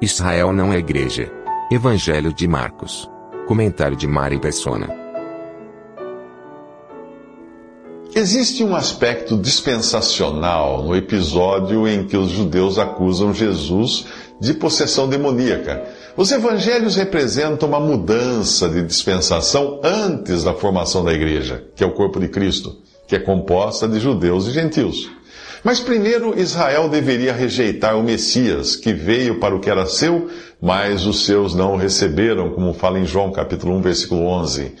Israel não é igreja. Evangelho de Marcos. Comentário de Mari Persona. Existe um aspecto dispensacional no episódio em que os judeus acusam Jesus de possessão demoníaca. Os evangelhos representam uma mudança de dispensação antes da formação da igreja, que é o corpo de Cristo, que é composta de judeus e gentios. Mas primeiro Israel deveria rejeitar o Messias, que veio para o que era seu, mas os seus não o receberam, como fala em João capítulo 1, versículo 11.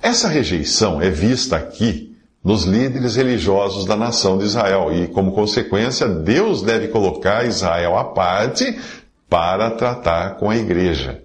Essa rejeição é vista aqui nos líderes religiosos da nação de Israel e, como consequência, Deus deve colocar Israel à parte para tratar com a igreja.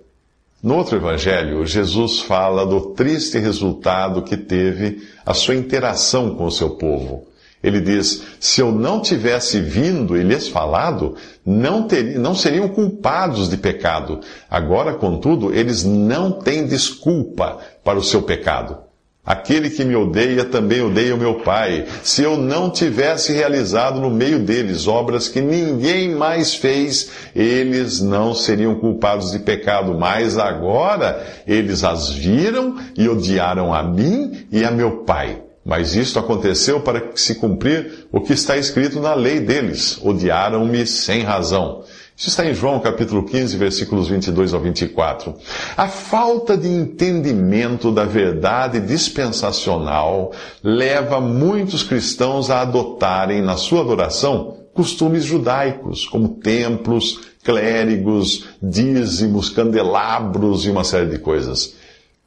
No outro evangelho, Jesus fala do triste resultado que teve a sua interação com o seu povo. Ele diz: se eu não tivesse vindo e lhes falado, não, ter, não seriam culpados de pecado. Agora, contudo, eles não têm desculpa para o seu pecado. Aquele que me odeia também odeia o meu Pai. Se eu não tivesse realizado no meio deles obras que ninguém mais fez, eles não seriam culpados de pecado. Mas agora eles as viram e odiaram a mim e a meu Pai. Mas isto aconteceu para se cumprir o que está escrito na lei deles: odiaram-me sem razão. Isso está em João capítulo 15, versículos 22 ao 24. A falta de entendimento da verdade dispensacional leva muitos cristãos a adotarem na sua adoração costumes judaicos, como templos, clérigos, dízimos, candelabros e uma série de coisas.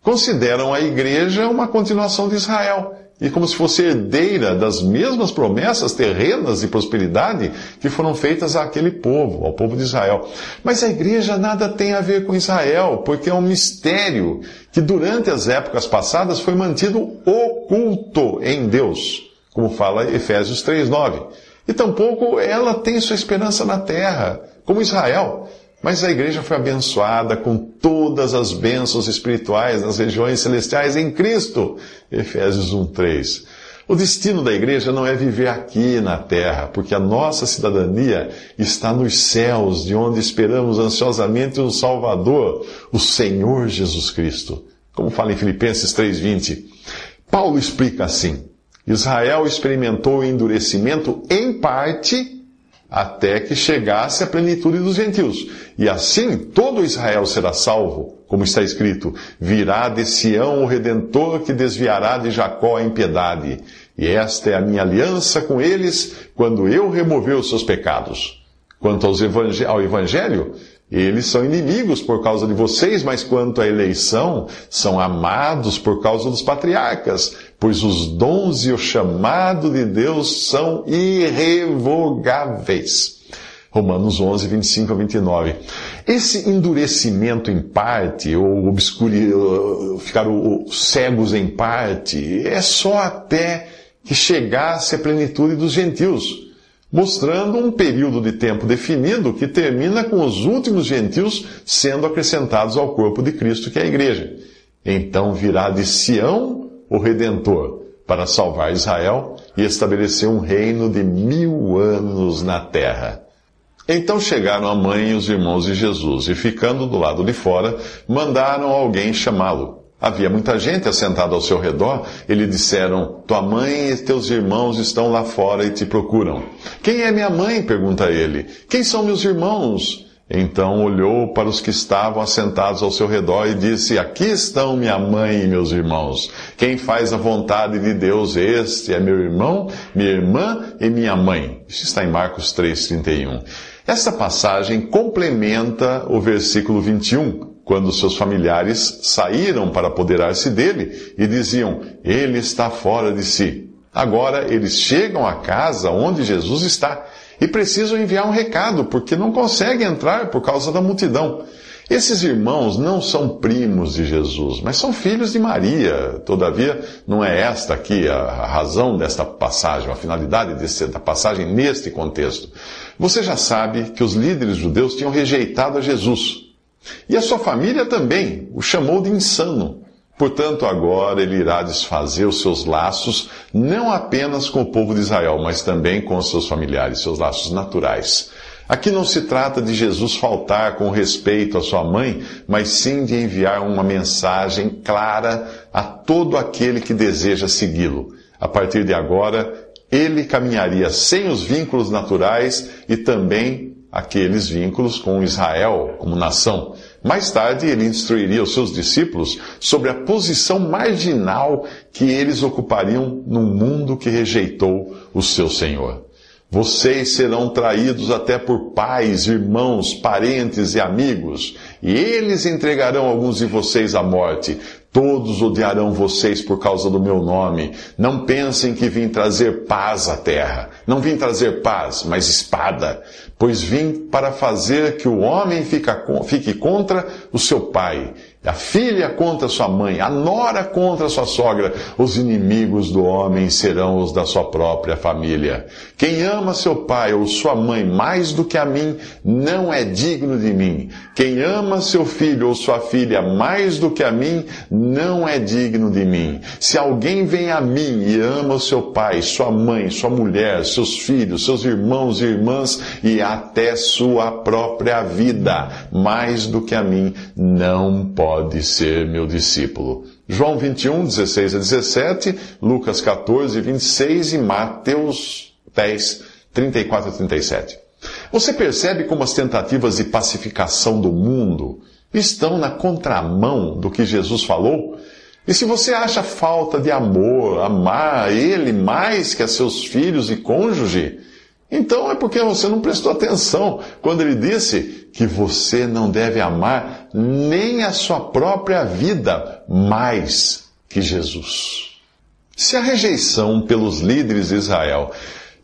Consideram a igreja uma continuação de Israel e como se fosse herdeira das mesmas promessas terrenas de prosperidade que foram feitas àquele povo, ao povo de Israel. Mas a igreja nada tem a ver com Israel, porque é um mistério que durante as épocas passadas foi mantido oculto em Deus, como fala Efésios 3:9. E tampouco ela tem sua esperança na terra, como Israel. Mas a igreja foi abençoada com todas as bênçãos espirituais nas regiões celestiais em Cristo. Efésios 1:3. O destino da igreja não é viver aqui na terra, porque a nossa cidadania está nos céus, de onde esperamos ansiosamente um Salvador, o Senhor Jesus Cristo. Como fala em Filipenses 3:20. Paulo explica assim: Israel experimentou o endurecimento em parte até que chegasse a plenitude dos gentios. E assim todo Israel será salvo, como está escrito: virá de Sião o redentor que desviará de Jacó a impiedade. E esta é a minha aliança com eles quando eu remover os seus pecados. Quanto ao evangelho, eles são inimigos por causa de vocês, mas quanto à eleição, são amados por causa dos patriarcas, pois os dons e o chamado de Deus são irrevogáveis. Romanos 11, 25 a 29. Esse endurecimento em parte, ou obscurir, ficar cegos em parte, é só até que chegasse a plenitude dos gentios mostrando um período de tempo definido que termina com os últimos gentios sendo acrescentados ao corpo de Cristo, que é a igreja. Então virá de Sião o Redentor para salvar Israel e estabelecer um reino de mil anos na terra. Então chegaram a mãe e os irmãos de Jesus, e ficando do lado de fora, mandaram alguém chamá-lo. Havia muita gente assentada ao seu redor, e lhe disseram: Tua mãe e teus irmãos estão lá fora e te procuram. Quem é minha mãe? pergunta ele. Quem são meus irmãos? Então olhou para os que estavam assentados ao seu redor e disse: Aqui estão minha mãe e meus irmãos. Quem faz a vontade de Deus, este é meu irmão, minha irmã e minha mãe. Isso está em Marcos 3,31. Esta passagem complementa o versículo 21, quando seus familiares saíram para apoderar-se dele e diziam: Ele está fora de si. Agora eles chegam à casa onde Jesus está e precisam enviar um recado, porque não conseguem entrar por causa da multidão. Esses irmãos não são primos de Jesus, mas são filhos de Maria. Todavia, não é esta aqui a razão desta passagem, a finalidade desse, da passagem neste contexto. Você já sabe que os líderes judeus tinham rejeitado a Jesus. E a sua família também o chamou de insano. Portanto, agora ele irá desfazer os seus laços, não apenas com o povo de Israel, mas também com os seus familiares, seus laços naturais. Aqui não se trata de Jesus faltar com respeito à sua mãe, mas sim de enviar uma mensagem clara a todo aquele que deseja segui-lo. A partir de agora, ele caminharia sem os vínculos naturais e também aqueles vínculos com Israel como nação. Mais tarde, ele instruiria os seus discípulos sobre a posição marginal que eles ocupariam num mundo que rejeitou o seu Senhor. Vocês serão traídos até por pais, irmãos, parentes e amigos, e eles entregarão alguns de vocês à morte. Todos odiarão vocês por causa do meu nome. Não pensem que vim trazer paz à terra. Não vim trazer paz, mas espada. Pois vim para fazer que o homem fique contra o seu pai a filha contra sua mãe, a nora contra sua sogra, os inimigos do homem serão os da sua própria família. Quem ama seu pai ou sua mãe mais do que a mim, não é digno de mim. Quem ama seu filho ou sua filha mais do que a mim, não é digno de mim. Se alguém vem a mim e ama o seu pai, sua mãe, sua mulher, seus filhos, seus irmãos e irmãs e até sua própria vida, mais do que a mim, não pode ser meu discípulo. João 21, 16 a 17, Lucas 14, 26 e Mateus 10, 34 a 37. Você percebe como as tentativas de pacificação do mundo estão na contramão do que Jesus falou? E se você acha falta de amor, amar Ele mais que a seus filhos e cônjuge, então é porque você não prestou atenção quando ele disse que você não deve amar nem a sua própria vida mais que Jesus. Se a rejeição pelos líderes de Israel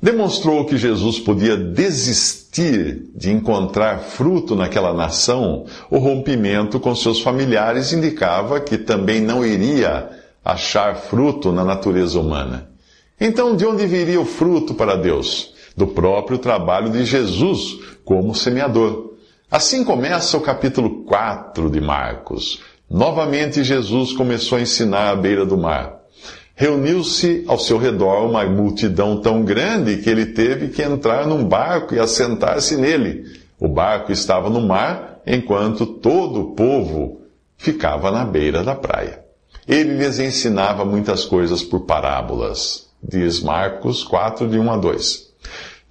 demonstrou que Jesus podia desistir de encontrar fruto naquela nação, o rompimento com seus familiares indicava que também não iria achar fruto na natureza humana. Então, de onde viria o fruto para Deus? Do próprio trabalho de Jesus como semeador. Assim começa o capítulo 4 de Marcos. Novamente Jesus começou a ensinar à beira do mar. Reuniu-se ao seu redor uma multidão tão grande que ele teve que entrar num barco e assentar-se nele. O barco estava no mar, enquanto todo o povo ficava na beira da praia. Ele lhes ensinava muitas coisas por parábolas. Diz Marcos 4, de 1 a 2.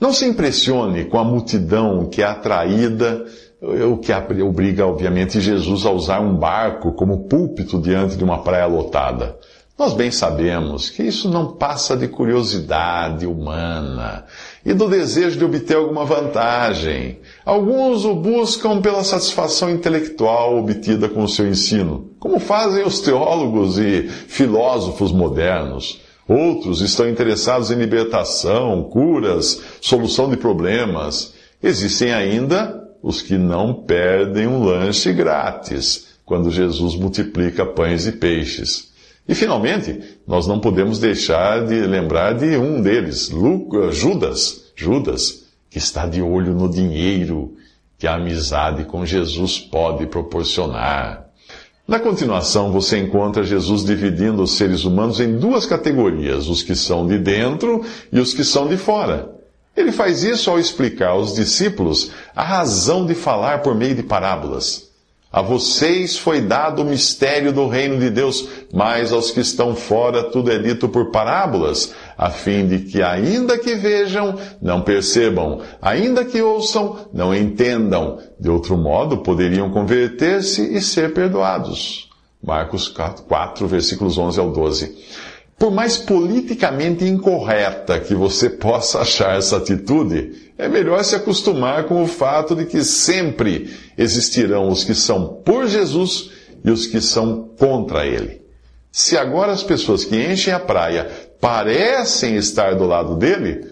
Não se impressione com a multidão que é atraída, o que obriga, obviamente, Jesus a usar um barco como púlpito diante de uma praia lotada. Nós bem sabemos que isso não passa de curiosidade humana e do desejo de obter alguma vantagem. Alguns o buscam pela satisfação intelectual obtida com o seu ensino, como fazem os teólogos e filósofos modernos. Outros estão interessados em libertação, curas, solução de problemas. Existem ainda os que não perdem um lanche grátis quando Jesus multiplica pães e peixes. E finalmente, nós não podemos deixar de lembrar de um deles, Judas, Judas, que está de olho no dinheiro que a amizade com Jesus pode proporcionar. Na continuação, você encontra Jesus dividindo os seres humanos em duas categorias, os que são de dentro e os que são de fora. Ele faz isso ao explicar aos discípulos a razão de falar por meio de parábolas. A vocês foi dado o mistério do reino de Deus, mas aos que estão fora tudo é dito por parábolas, a fim de que, ainda que vejam, não percebam, ainda que ouçam, não entendam. De outro modo, poderiam converter-se e ser perdoados. Marcos 4, versículos 11 ao 12. Por mais politicamente incorreta que você possa achar essa atitude, é melhor se acostumar com o fato de que sempre existirão os que são por Jesus e os que são contra ele. Se agora as pessoas que enchem a praia parecem estar do lado dele,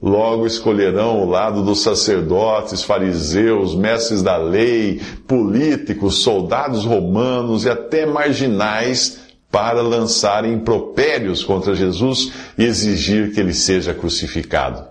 logo escolherão o lado dos sacerdotes, fariseus, mestres da lei, políticos, soldados romanos e até marginais para lançarem impropérios contra Jesus e exigir que ele seja crucificado.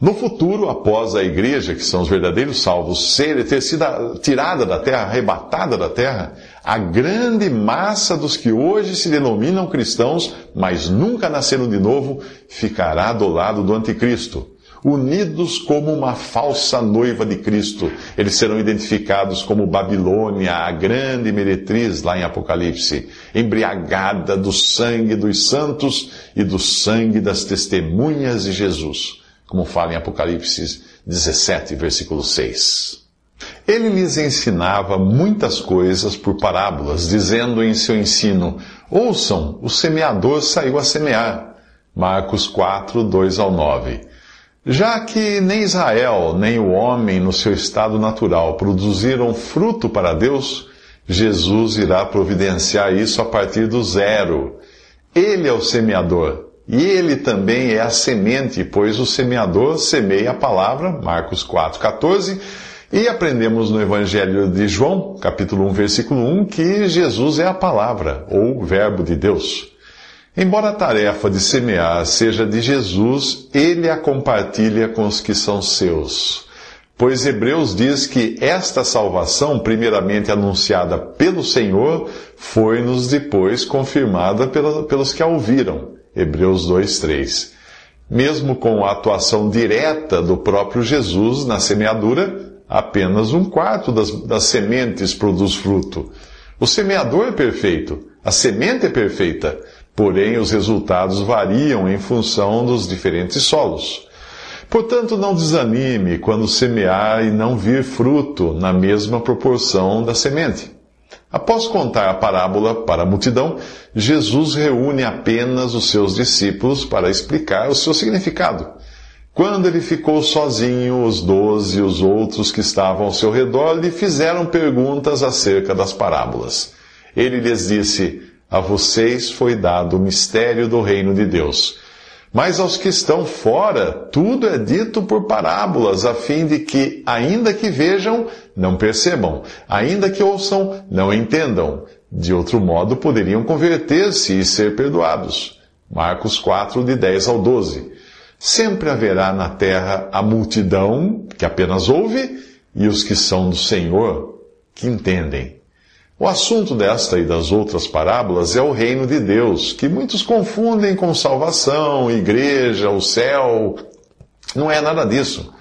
No futuro, após a igreja, que são os verdadeiros salvos, ser, ter sido tirada da terra, arrebatada da terra, a grande massa dos que hoje se denominam cristãos, mas nunca nasceram de novo, ficará do lado do anticristo. Unidos como uma falsa noiva de Cristo, eles serão identificados como Babilônia, a grande meretriz lá em Apocalipse, embriagada do sangue dos santos e do sangue das testemunhas de Jesus como fala em Apocalipse 17, versículo 6. Ele lhes ensinava muitas coisas por parábolas, dizendo em seu ensino: Ouçam, o semeador saiu a semear. Marcos 4, 2 ao 9. Já que nem Israel, nem o homem no seu estado natural produziram fruto para Deus, Jesus irá providenciar isso a partir do zero. Ele é o semeador e ele também é a semente, pois o semeador semeia a palavra, Marcos 4, 14, e aprendemos no Evangelho de João, capítulo 1, versículo 1, que Jesus é a palavra, ou verbo de Deus. Embora a tarefa de semear seja de Jesus, ele a compartilha com os que são seus. Pois Hebreus diz que esta salvação, primeiramente anunciada pelo Senhor, foi-nos depois confirmada pelos que a ouviram. Hebreus 2:3. Mesmo com a atuação direta do próprio Jesus na semeadura, apenas um quarto das, das sementes produz fruto. O semeador é perfeito, a semente é perfeita, porém os resultados variam em função dos diferentes solos. Portanto, não desanime quando semear e não vir fruto na mesma proporção da semente. Após contar a parábola para a multidão, Jesus reúne apenas os seus discípulos para explicar o seu significado. Quando ele ficou sozinho, os doze e os outros que estavam ao seu redor lhe fizeram perguntas acerca das parábolas. Ele lhes disse: A vocês foi dado o mistério do reino de Deus. Mas aos que estão fora, tudo é dito por parábolas, a fim de que, ainda que vejam, não percebam, ainda que ouçam, não entendam. De outro modo, poderiam converter-se e ser perdoados. Marcos 4, de 10 ao 12. Sempre haverá na terra a multidão que apenas ouve e os que são do Senhor que entendem. O assunto desta e das outras parábolas é o reino de Deus, que muitos confundem com salvação, igreja, o céu. Não é nada disso.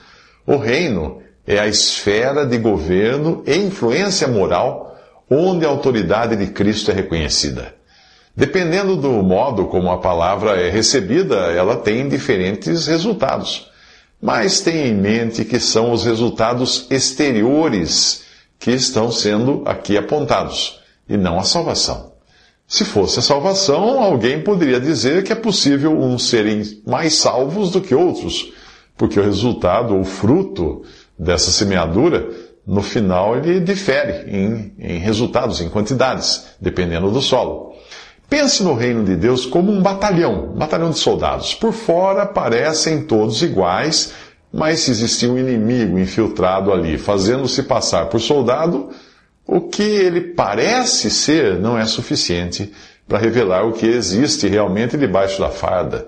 O reino é a esfera de governo e influência moral onde a autoridade de Cristo é reconhecida. Dependendo do modo como a palavra é recebida, ela tem diferentes resultados. Mas tenha em mente que são os resultados exteriores que estão sendo aqui apontados, e não a salvação. Se fosse a salvação, alguém poderia dizer que é possível uns serem mais salvos do que outros, porque o resultado ou fruto dessa semeadura, no final, ele difere em, em resultados, em quantidades, dependendo do solo. Pense no reino de Deus como um batalhão, um batalhão de soldados. Por fora parecem todos iguais, mas existia um inimigo infiltrado ali, fazendo-se passar por soldado, o que ele parece ser não é suficiente para revelar o que existe realmente debaixo da farda.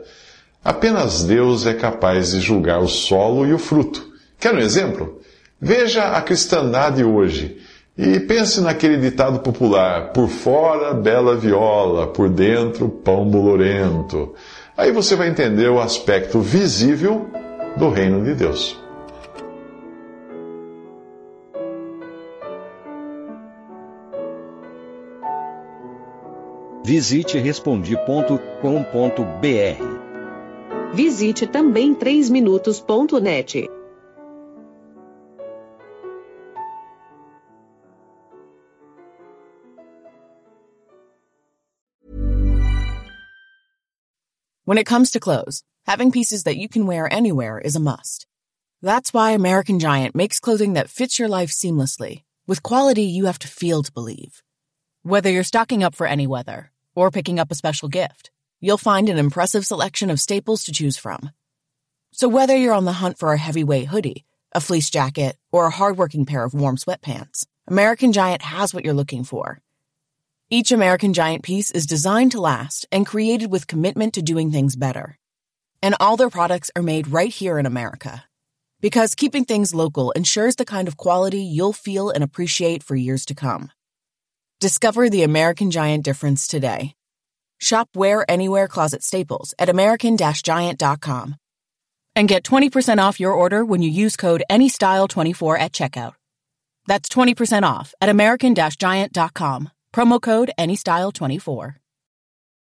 Apenas Deus é capaz de julgar o solo e o fruto. Quer um exemplo? Veja a cristandade hoje e pense naquele ditado popular: por fora, bela viola, por dentro, pão bolorento. Aí você vai entender o aspecto visível do reino de Deus. Visite respondi.com.br. Visite também 3minutos.net. When it comes to clothes, having pieces that you can wear anywhere is a must. That's why American Giant makes clothing that fits your life seamlessly, with quality you have to feel to believe. Whether you're stocking up for any weather or picking up a special gift, you'll find an impressive selection of staples to choose from. So whether you're on the hunt for a heavyweight hoodie, a fleece jacket, or a hardworking pair of warm sweatpants, American Giant has what you're looking for. Each American Giant piece is designed to last and created with commitment to doing things better. And all their products are made right here in America. Because keeping things local ensures the kind of quality you'll feel and appreciate for years to come. Discover the American Giant difference today. Shop Wear Anywhere Closet Staples at American-Giant.com and get 20% off your order when you use code ANYSTYLE24 at checkout. That's 20% off at American-Giant.com. Promo code ANYSTYLE24.